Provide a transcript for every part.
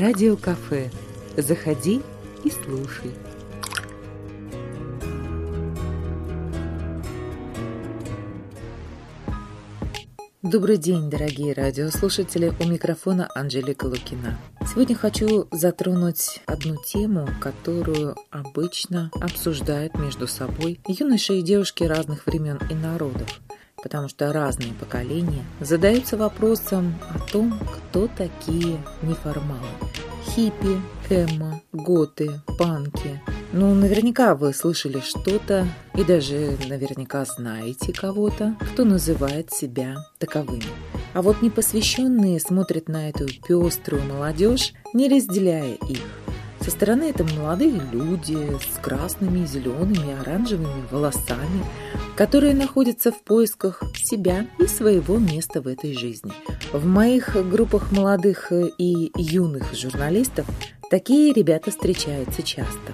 Радиокафе. Заходи и слушай. Добрый день, дорогие радиослушатели. У микрофона Анжелика Лукина. Сегодня хочу затронуть одну тему, которую обычно обсуждают между собой юноши и девушки разных времен и народов потому что разные поколения задаются вопросом о том, кто такие неформалы. Хиппи, эмо, готы, панки. Ну, наверняка вы слышали что-то и даже наверняка знаете кого-то, кто называет себя таковыми. А вот непосвященные смотрят на эту пеструю молодежь, не разделяя их. Со стороны это молодые люди с красными, зелеными, оранжевыми волосами, которые находятся в поисках себя и своего места в этой жизни. В моих группах молодых и юных журналистов такие ребята встречаются часто,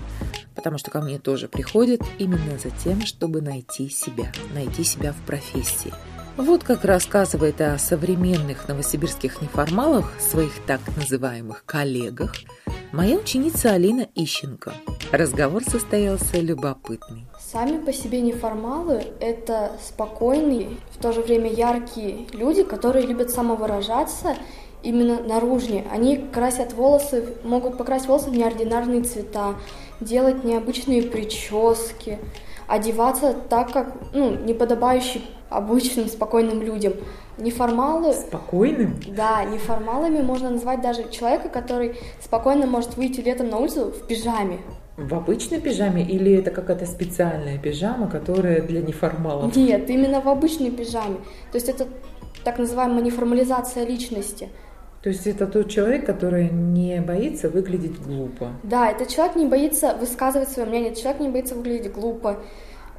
потому что ко мне тоже приходят именно за тем, чтобы найти себя, найти себя в профессии. Вот как рассказывает о современных новосибирских неформалах, своих так называемых коллегах, моя ученица Алина Ищенко. Разговор состоялся любопытный. Сами по себе неформалы – это спокойные, в то же время яркие люди, которые любят самовыражаться именно наружнее. Они красят волосы, могут покрасить волосы в неординарные цвета, делать необычные прически, одеваться так, как ну, неподобающий обычным спокойным людям. Неформалы... Спокойным? Да, неформалами можно назвать даже человека, который спокойно может выйти летом на улицу в пижаме. В обычной пижаме или это какая-то специальная пижама, которая для неформалов? Нет, именно в обычной пижаме. То есть это так называемая неформализация личности. То есть это тот человек, который не боится выглядеть глупо. Да, этот человек не боится высказывать свое мнение, человек не боится выглядеть глупо.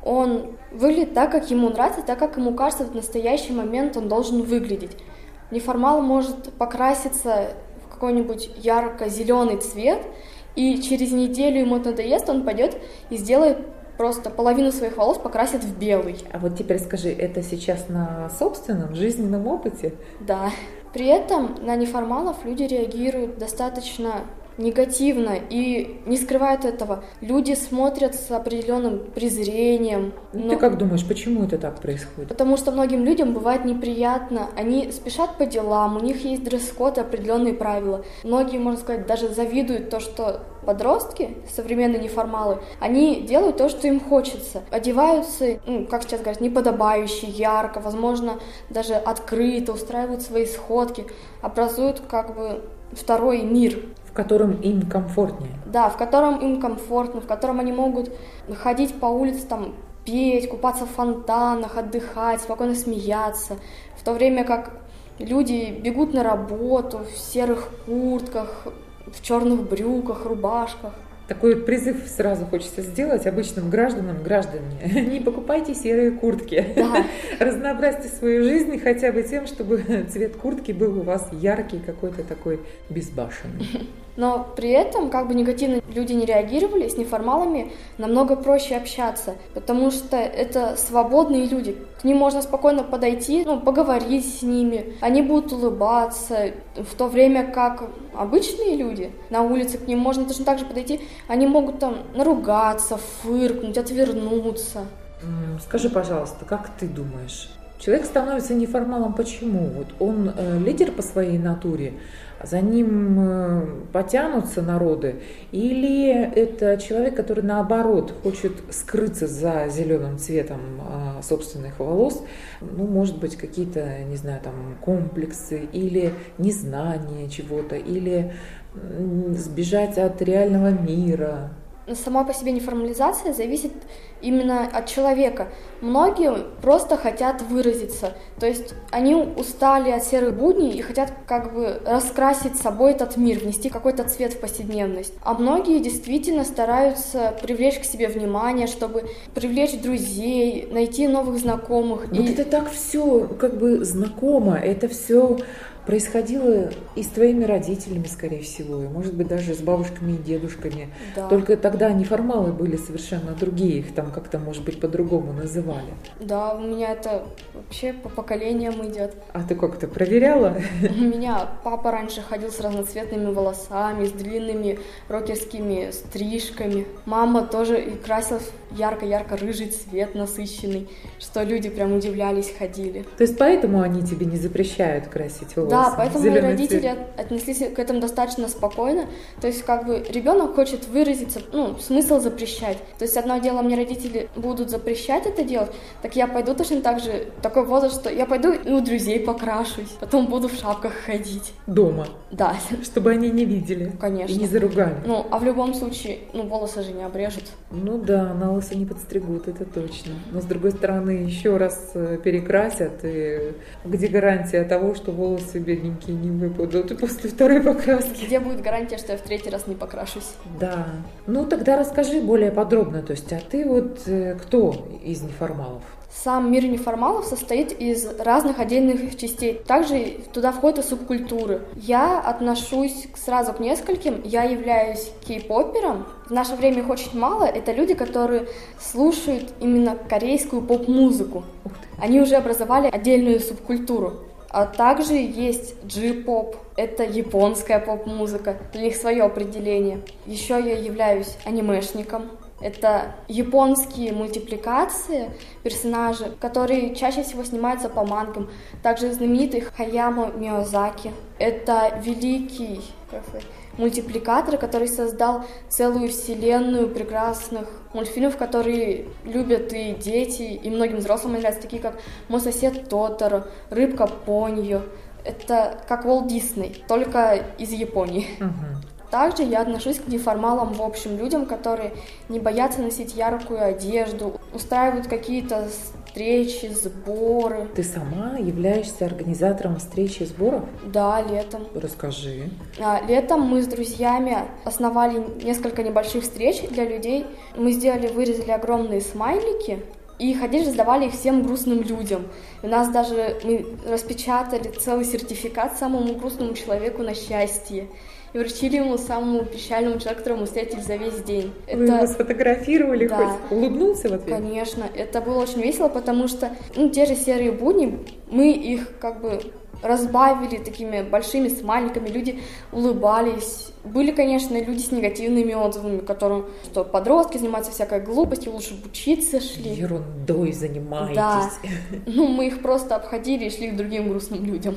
Он выглядит так, как ему нравится, так, как ему кажется в настоящий момент он должен выглядеть. Неформал может покраситься в какой-нибудь ярко-зеленый цвет, и через неделю ему надоест, он пойдет и сделает просто половину своих волос покрасит в белый. А вот теперь скажи, это сейчас на собственном жизненном опыте? Да. При этом на неформалов люди реагируют достаточно негативно и не скрывают этого. Люди смотрят с определенным презрением. Но... Ты как думаешь, почему это так происходит? Потому что многим людям бывает неприятно. Они спешат по делам, у них есть дресс-код и определенные правила. Многие, можно сказать, даже завидуют то, что подростки, современные неформалы, они делают то, что им хочется. Одеваются, ну, как сейчас говорят, неподобающе, ярко, возможно, даже открыто, устраивают свои сходки, образуют как бы второй мир котором им комфортнее. Да, в котором им комфортно, в котором они могут ходить по улице, там, петь, купаться в фонтанах, отдыхать, спокойно смеяться, в то время как люди бегут на работу в серых куртках, в черных брюках, рубашках. Такой призыв сразу хочется сделать обычным гражданам. Граждане, не покупайте серые куртки. Да. Разнообразьте свою жизнь хотя бы тем, чтобы цвет куртки был у вас яркий, какой-то такой безбашенный. Но при этом, как бы негативно люди не реагировали, с неформалами намного проще общаться, потому что это свободные люди. К ним можно спокойно подойти, ну, поговорить с ними. Они будут улыбаться, в то время как обычные люди на улице, к ним можно точно так же подойти, они могут там наругаться, фыркнуть, отвернуться. Скажи, пожалуйста, как ты думаешь, человек становится неформалом почему? Вот он э, лидер по своей натуре, за ним э, потянутся народы, или это человек, который наоборот хочет скрыться за зеленым цветом а, собственных волос, ну, может быть, какие-то, не знаю, там, комплексы, или незнание чего-то, или сбежать от реального мира, сама по себе неформализация зависит именно от человека. Многие просто хотят выразиться, то есть они устали от серых будней и хотят как бы раскрасить собой этот мир, внести какой-то цвет в повседневность. А многие действительно стараются привлечь к себе внимание, чтобы привлечь друзей, найти новых знакомых. Вот и... это так все как бы знакомо, это все происходило и с твоими родителями, скорее всего, и, может быть, даже с бабушками и дедушками. Да. Только тогда неформалы были совершенно другие, их там как-то, может быть, по-другому называли. Да, у меня это вообще по поколениям идет. А ты как-то проверяла? У меня папа раньше ходил с разноцветными волосами, с длинными рокерскими стрижками. Мама тоже и красилась ярко-ярко рыжий цвет насыщенный, что люди прям удивлялись, ходили. То есть поэтому они тебе не запрещают красить волосы? Да, поэтому мои родители цвет. от- отнеслись к этому достаточно спокойно. То есть, как бы ребенок хочет выразиться, ну, смысл запрещать. То есть, одно дело, мне родители будут запрещать это делать, так я пойду точно так же, такой возраст, что я пойду и у друзей покрашусь, потом буду в шапках ходить. Дома, Да, чтобы они не видели. Конечно. И не заругали. ну, а в любом случае, ну, волосы же не обрежут. Ну да, на лысо не подстригут, это точно. Но с другой стороны, еще раз э, перекрасят, и где гарантия того, что волосы бедненькие не выпадут после второй покраски? Где будет гарантия, что я в третий раз не покрашусь? Да. Ну тогда расскажи более подробно, то есть, а ты вот э, кто из неформалов? Сам мир неформалов состоит из разных отдельных частей. Также туда входят и субкультуры. Я отношусь сразу к нескольким. Я являюсь кей-попером. В наше время их очень мало. Это люди, которые слушают именно корейскую поп-музыку. Они уже образовали отдельную субкультуру. А также есть джи-поп. Это японская поп-музыка. Для них свое определение. Еще я являюсь анимешником. Это японские мультипликации, персонажи, которые чаще всего снимаются по мангам. Также знаменитый Хаямо Миозаки. Это великий мультипликатор, который создал целую вселенную прекрасных мультфильмов, которые любят и дети, и многим взрослым нравятся, такие как «Мой сосед Тоторо», «Рыбка Поньо». Это как Уолт Дисней, только из Японии. Мгм. Также я отношусь к неформалам, в общем, людям, которые не боятся носить яркую одежду, устраивают какие-то встречи, сборы. Ты сама являешься организатором встречи и сборов? Да, летом. Расскажи. А, Летом мы с друзьями основали несколько небольших встреч для людей. Мы сделали, вырезали огромные смайлики и ходили, раздавали их всем грустным людям. У нас даже мы распечатали целый сертификат самому грустному человеку на счастье. И вручили ему самому печальному человеку, которого мы встретили за весь день. Вы его сфотографировали, Да. хоть улыбнулся в ответ? Конечно, это было очень весело, потому что ну, те же серые будни, мы их как бы разбавили такими большими смайликами, люди улыбались. Были, конечно, люди с негативными отзывами, которым, что подростки занимаются всякой глупостью, лучше бы учиться шли. Ерундой занимаетесь. Да. Ну, мы их просто обходили и шли к другим грустным людям.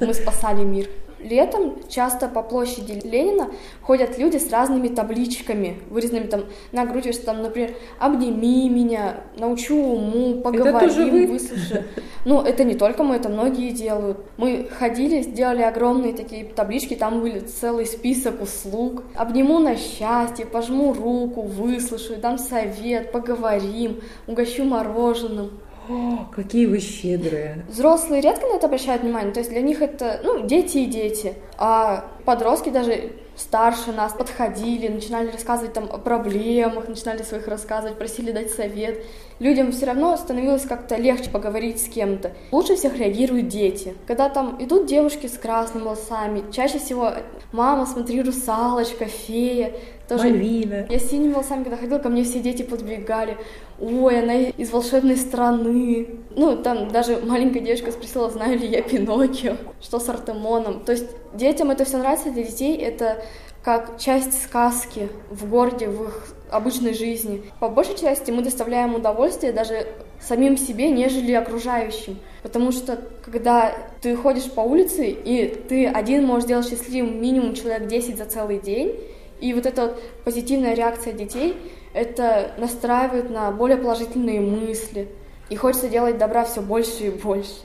Мы спасали мир. Летом часто по площади Ленина ходят люди с разными табличками, вырезанными там на груди, что там, например, «Обними меня», «Научу уму», тоже вы? «Поговорим», «Выслушай». Ну, это не только мы, это многие делают. Мы ходили, сделали огромные такие таблички, там были целый список услуг. «Обниму на счастье», «Пожму руку», «Выслушаю», «Дам совет», «Поговорим», «Угощу мороженым». О, какие вы щедрые. Взрослые редко на это обращают внимание, то есть для них это, ну, дети и дети. А подростки даже старше нас подходили, начинали рассказывать там о проблемах, начинали своих рассказывать, просили дать совет. Людям все равно становилось как-то легче поговорить с кем-то. Лучше всех реагируют дети. Когда там идут девушки с красными волосами, чаще всего «мама, смотри, русалочка, фея», тоже Мальвина. я с синими волосами, когда ходила, ко мне все дети подбегали. Ой, она из волшебной страны. Ну, там даже маленькая девочка спросила, знаю ли я Пиноккио, что с Артемоном. То есть детям это все нравится, для детей это как часть сказки в городе, в их обычной жизни. По большей части мы доставляем удовольствие даже самим себе, нежели окружающим. Потому что когда ты ходишь по улице, и ты один можешь сделать счастливым минимум человек 10 за целый день, и вот эта вот позитивная реакция детей, это настраивает на более положительные мысли. И хочется делать добра все больше и больше.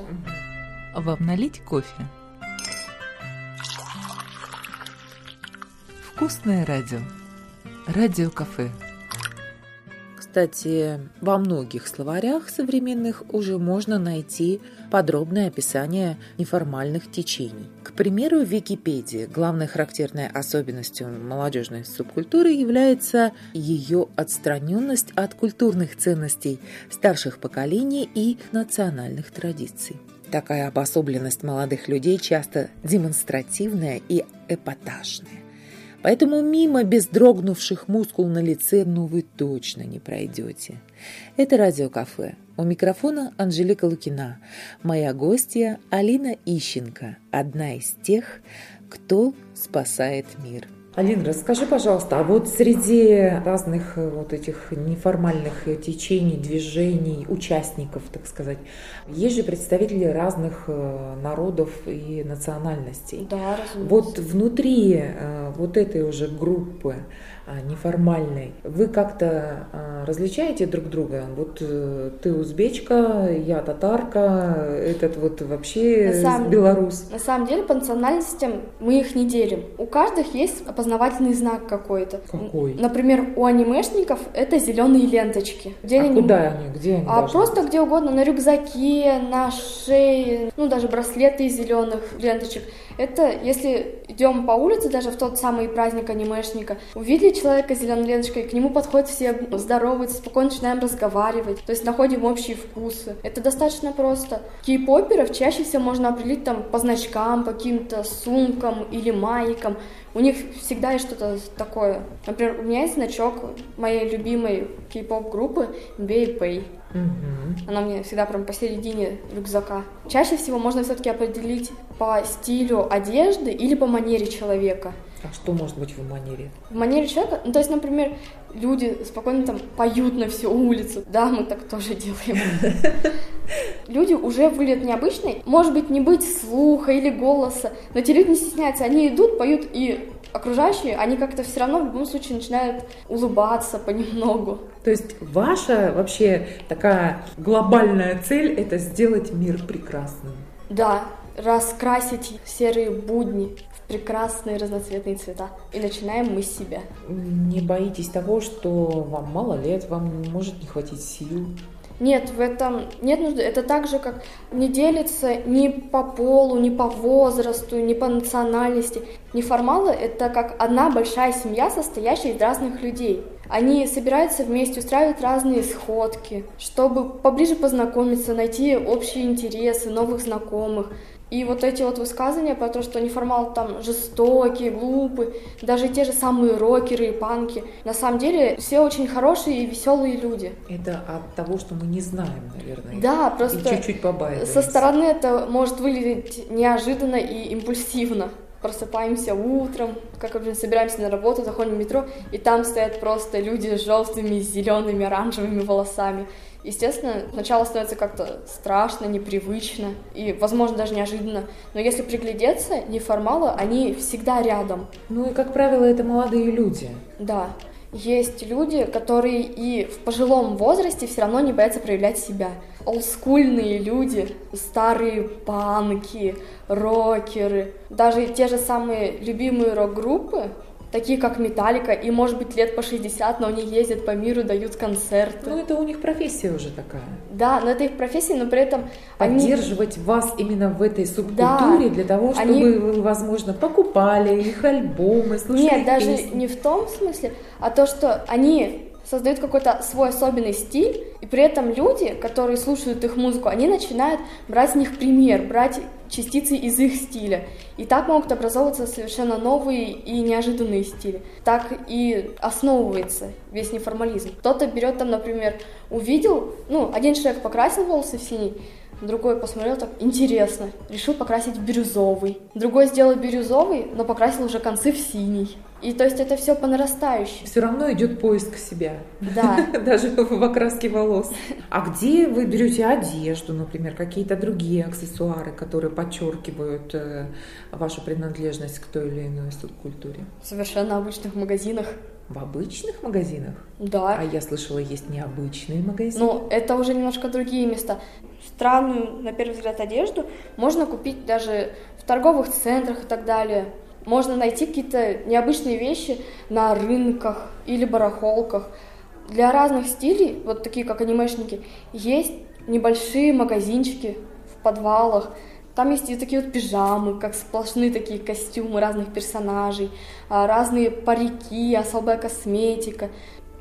Вам налить кофе? Вкусное радио. Радио-кафе. Кстати, во многих словарях современных уже можно найти подробное описание неформальных течений. К примеру, в Википедии главной характерной особенностью молодежной субкультуры является ее отстраненность от культурных ценностей старших поколений и национальных традиций. Такая обособленность молодых людей часто демонстративная и эпатажная. Поэтому мимо без дрогнувших мускул на лице ну вы точно не пройдете. Это радиокафе. У микрофона Анжелика Лукина. Моя гостья Алина Ищенко, одна из тех, кто спасает мир. Алина, расскажи, пожалуйста, а вот среди разных э, вот этих неформальных э, течений, движений, участников, так сказать, есть же представители разных э, народов и национальностей. Да, разумеется. Вот внутри вот этой уже группы а, неформальной. Вы как-то а, различаете друг друга? Вот ты узбечка, я татарка, этот вот вообще на самом, белорус. На самом деле по национальностям мы их не делим. У каждых есть опознавательный знак какой-то. Какой? Например, у анимешников это зеленые ленточки. Где а они... куда они? Где они? А просто быть? где угодно, на рюкзаке, на шее, ну даже браслеты из зеленых ленточек. Это если идем по улице, даже в тот самый праздник анимешника, увидели человека с зеленой ленточкой, к нему подходят все, здороваются, спокойно начинаем разговаривать, то есть находим общие вкусы. Это достаточно просто. Кей-поперов чаще всего можно определить там по значкам, по каким-то сумкам или майкам. У них всегда есть что-то такое. Например, у меня есть значок моей любимой кей-поп группы Bay Pay. Угу. Она мне всегда прям посередине рюкзака. Чаще всего можно все-таки определить по стилю одежды или по манере человека. А что может быть в манере? В манере человека, ну то есть, например, люди спокойно там поют на всю улицу. Да, мы так тоже делаем. Люди уже выглядят необычные. Может быть, не быть слуха или голоса, но те люди не стесняются. Они идут, поют, и окружающие, они как-то все равно в любом случае начинают улыбаться понемногу. То есть ваша вообще такая глобальная цель – это сделать мир прекрасным? Да, раскрасить серые будни в прекрасные разноцветные цвета. И начинаем мы с себя. Не боитесь того, что вам мало лет, вам может не хватить сил? Нет, в этом нет нужды. Это так же, как не делится ни по полу, ни по возрасту, ни по национальности. Неформалы — это как одна большая семья, состоящая из разных людей. Они собираются вместе, устраивают разные сходки, чтобы поближе познакомиться, найти общие интересы, новых знакомых. И вот эти вот высказывания про то, что неформалы там жестокие, глупые, даже те же самые рокеры и панки, на самом деле все очень хорошие и веселые люди. Это от того, что мы не знаем, наверное. Да, просто чуть-чуть побаиваемся. Со стороны это может выглядеть неожиданно и импульсивно. Просыпаемся утром, как обычно собираемся на работу, заходим в метро, и там стоят просто люди с желтыми, зелеными, оранжевыми волосами. Естественно, сначала становится как-то страшно, непривычно и, возможно, даже неожиданно. Но если приглядеться, неформалы, они всегда рядом. Ну и, как правило, это молодые люди. Да. Есть люди, которые и в пожилом возрасте все равно не боятся проявлять себя. Олдскульные люди, старые панки, рокеры, даже те же самые любимые рок-группы, такие как Металлика, и может быть лет по 60, но они ездят по миру, дают концерты. Ну это у них профессия уже такая. Да, но это их профессия, но при этом поддерживать они... вас именно в этой субкультуре да, для того, чтобы они... вы, возможно, покупали их альбомы, слушали Нет, даже песни. не в том смысле, а то, что они создают какой-то свой особенный стиль, и при этом люди, которые слушают их музыку, они начинают брать с них пример, брать частицы из их стиля. И так могут образовываться совершенно новые и неожиданные стили. Так и основывается весь неформализм. Кто-то берет там, например, увидел, ну, один человек покрасил волосы в синий, Другой посмотрел так, интересно, решил покрасить бирюзовый. Другой сделал бирюзовый, но покрасил уже концы в синий. И то есть это все по нарастающей. Все равно идет поиск себя. Да. Даже в окраске волос. А где вы берете одежду, например, какие-то другие аксессуары, которые подчеркивают э, вашу принадлежность к той или иной субкультуре? В совершенно обычных магазинах. В обычных магазинах? Да. А я слышала, есть необычные магазины. Ну, это уже немножко другие места. Странную, на первый взгляд, одежду можно купить даже в торговых центрах и так далее. Можно найти какие-то необычные вещи на рынках или барахолках. Для разных стилей, вот такие как анимешники, есть небольшие магазинчики в подвалах, там есть и такие вот пижамы, как сплошные такие костюмы разных персонажей, а, разные парики, особая косметика.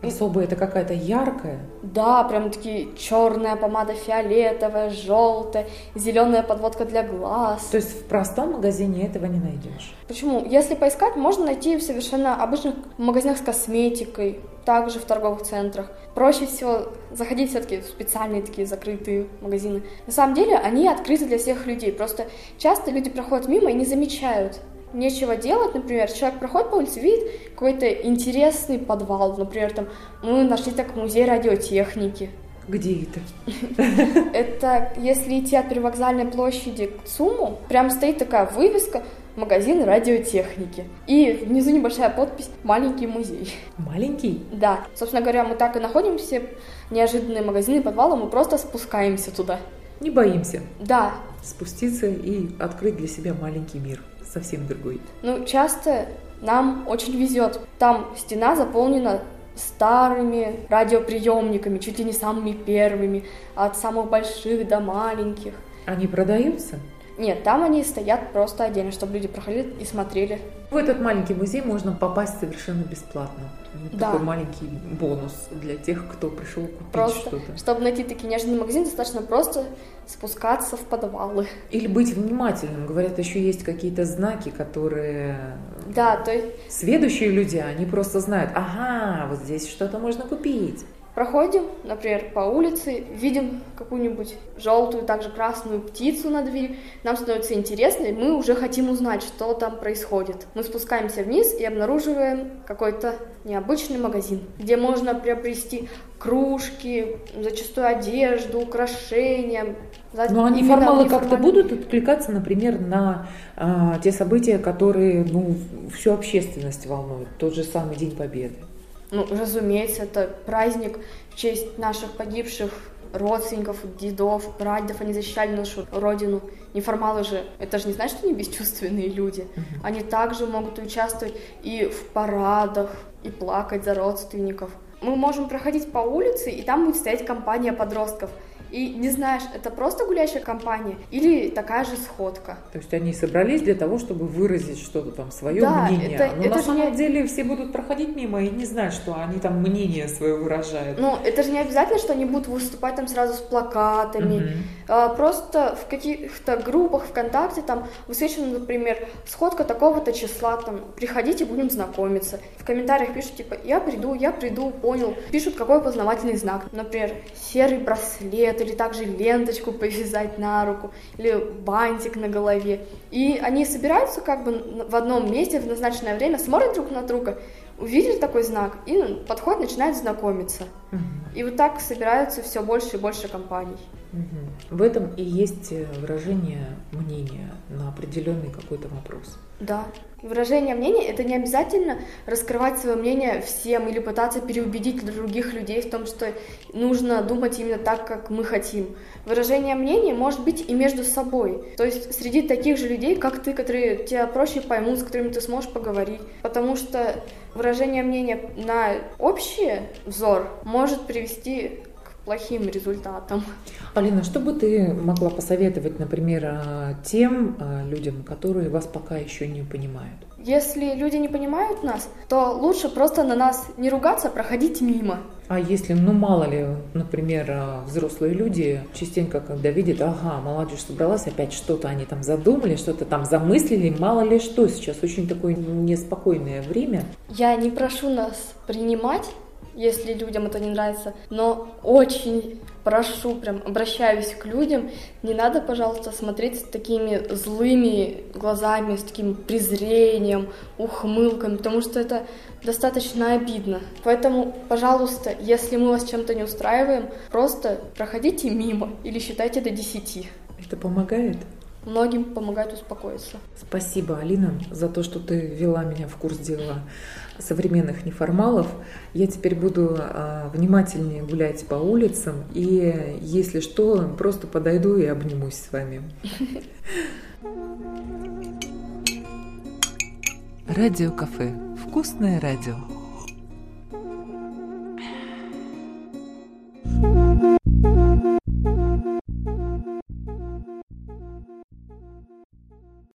Особая это какая-то яркая? Да, прям такие черная помада фиолетовая, желтая, зеленая подводка для глаз. То есть в простом магазине этого не найдешь? Почему? Если поискать, можно найти в совершенно обычных магазинах с косметикой, также в торговых центрах. Проще всего заходить все-таки в специальные такие закрытые магазины. На самом деле они открыты для всех людей, просто часто люди проходят мимо и не замечают нечего делать, например, человек проходит по улице, видит какой-то интересный подвал, например, там мы нашли так музей радиотехники. Где это? Это если идти от привокзальной площади к ЦУМу, прям стоит такая вывеска магазин радиотехники. И внизу небольшая подпись «Маленький музей». Маленький? Да. Собственно говоря, мы так и находимся, неожиданные магазины, подвалы, мы просто спускаемся туда. Не боимся. Да. Спуститься и открыть для себя маленький мир совсем другой. Ну, часто нам очень везет. Там стена заполнена старыми радиоприемниками, чуть ли не самыми первыми, от самых больших до маленьких. Они продаются? Нет, там они стоят просто отдельно, чтобы люди проходили и смотрели. В этот маленький музей можно попасть совершенно бесплатно. Вот да. Такой маленький бонус для тех, кто пришел купить просто, что-то. Чтобы найти такие неожиданные магазины, достаточно просто спускаться в подвалы. Или быть внимательным. Говорят, еще есть какие-то знаки, которые... Да, то есть... Следующие люди, они просто знают, ага, вот здесь что-то можно купить. Проходим, например, по улице, видим какую-нибудь желтую, также красную птицу на двери, нам становится интересно, и мы уже хотим узнать, что там происходит. Мы спускаемся вниз и обнаруживаем какой-то необычный магазин, где можно приобрести кружки, зачастую одежду, украшения. Но они формалы как-то будут откликаться, например, на а, те события, которые ну, всю общественность волнуют, тот же самый День Победы. Ну, разумеется, это праздник в честь наших погибших родственников, дедов, прадедов, они защищали нашу родину. Неформалы же, это же не значит, что они бесчувственные люди. Они также могут участвовать и в парадах, и плакать за родственников. Мы можем проходить по улице, и там будет стоять компания подростков – и не знаешь, это просто гулящая компания или такая же сходка. То есть они собрались для того, чтобы выразить что-то там, свое да, мнение. Это, Но это на самом не... деле все будут проходить мимо и не знать, что они там мнение свое выражают. Ну, это же не обязательно, что они будут выступать там сразу с плакатами. Угу. А, просто в каких-то группах ВКонтакте там высвечена, например, сходка такого-то числа, там, приходите, будем знакомиться. В комментариях пишут, типа, я приду, я приду, понял. Pишут, какой познавательный знак. Например, серый браслет, или также ленточку повязать на руку, или бантик на голове. И они собираются как бы в одном месте в назначенное время, смотрят друг на друга, увидели такой знак и подходят, начинают знакомиться. Угу. И вот так собираются все больше и больше компаний. Угу. В этом и есть э, выражение мнения на определенный какой-то вопрос. Да. Выражение мнения – это не обязательно раскрывать свое мнение всем или пытаться переубедить других людей в том, что нужно думать именно так, как мы хотим. Выражение мнения может быть и между собой. То есть среди таких же людей, как ты, которые тебя проще поймут, с которыми ты сможешь поговорить. Потому что выражение мнения на общий взор может привести плохим результатом. Алина, что бы ты могла посоветовать, например, а, тем а, людям, которые вас пока еще не понимают? Если люди не понимают нас, то лучше просто на нас не ругаться, а проходить мимо. А если, ну мало ли, например, а, взрослые люди частенько, когда видят, ага, молодежь собралась, опять что-то они там задумали, что-то там замыслили, мало ли что, сейчас очень такое неспокойное время. Я не прошу нас принимать если людям это не нравится. Но очень прошу, прям обращаюсь к людям, не надо, пожалуйста, смотреть с такими злыми глазами, с таким презрением, ухмылками, потому что это достаточно обидно. Поэтому, пожалуйста, если мы вас чем-то не устраиваем, просто проходите мимо или считайте до 10. Это помогает? многим помогает успокоиться. Спасибо, Алина, за то, что ты ввела меня в курс дела современных неформалов. Я теперь буду а, внимательнее гулять по улицам и, если что, просто подойду и обнимусь с вами. Радио кафе. Вкусное радио.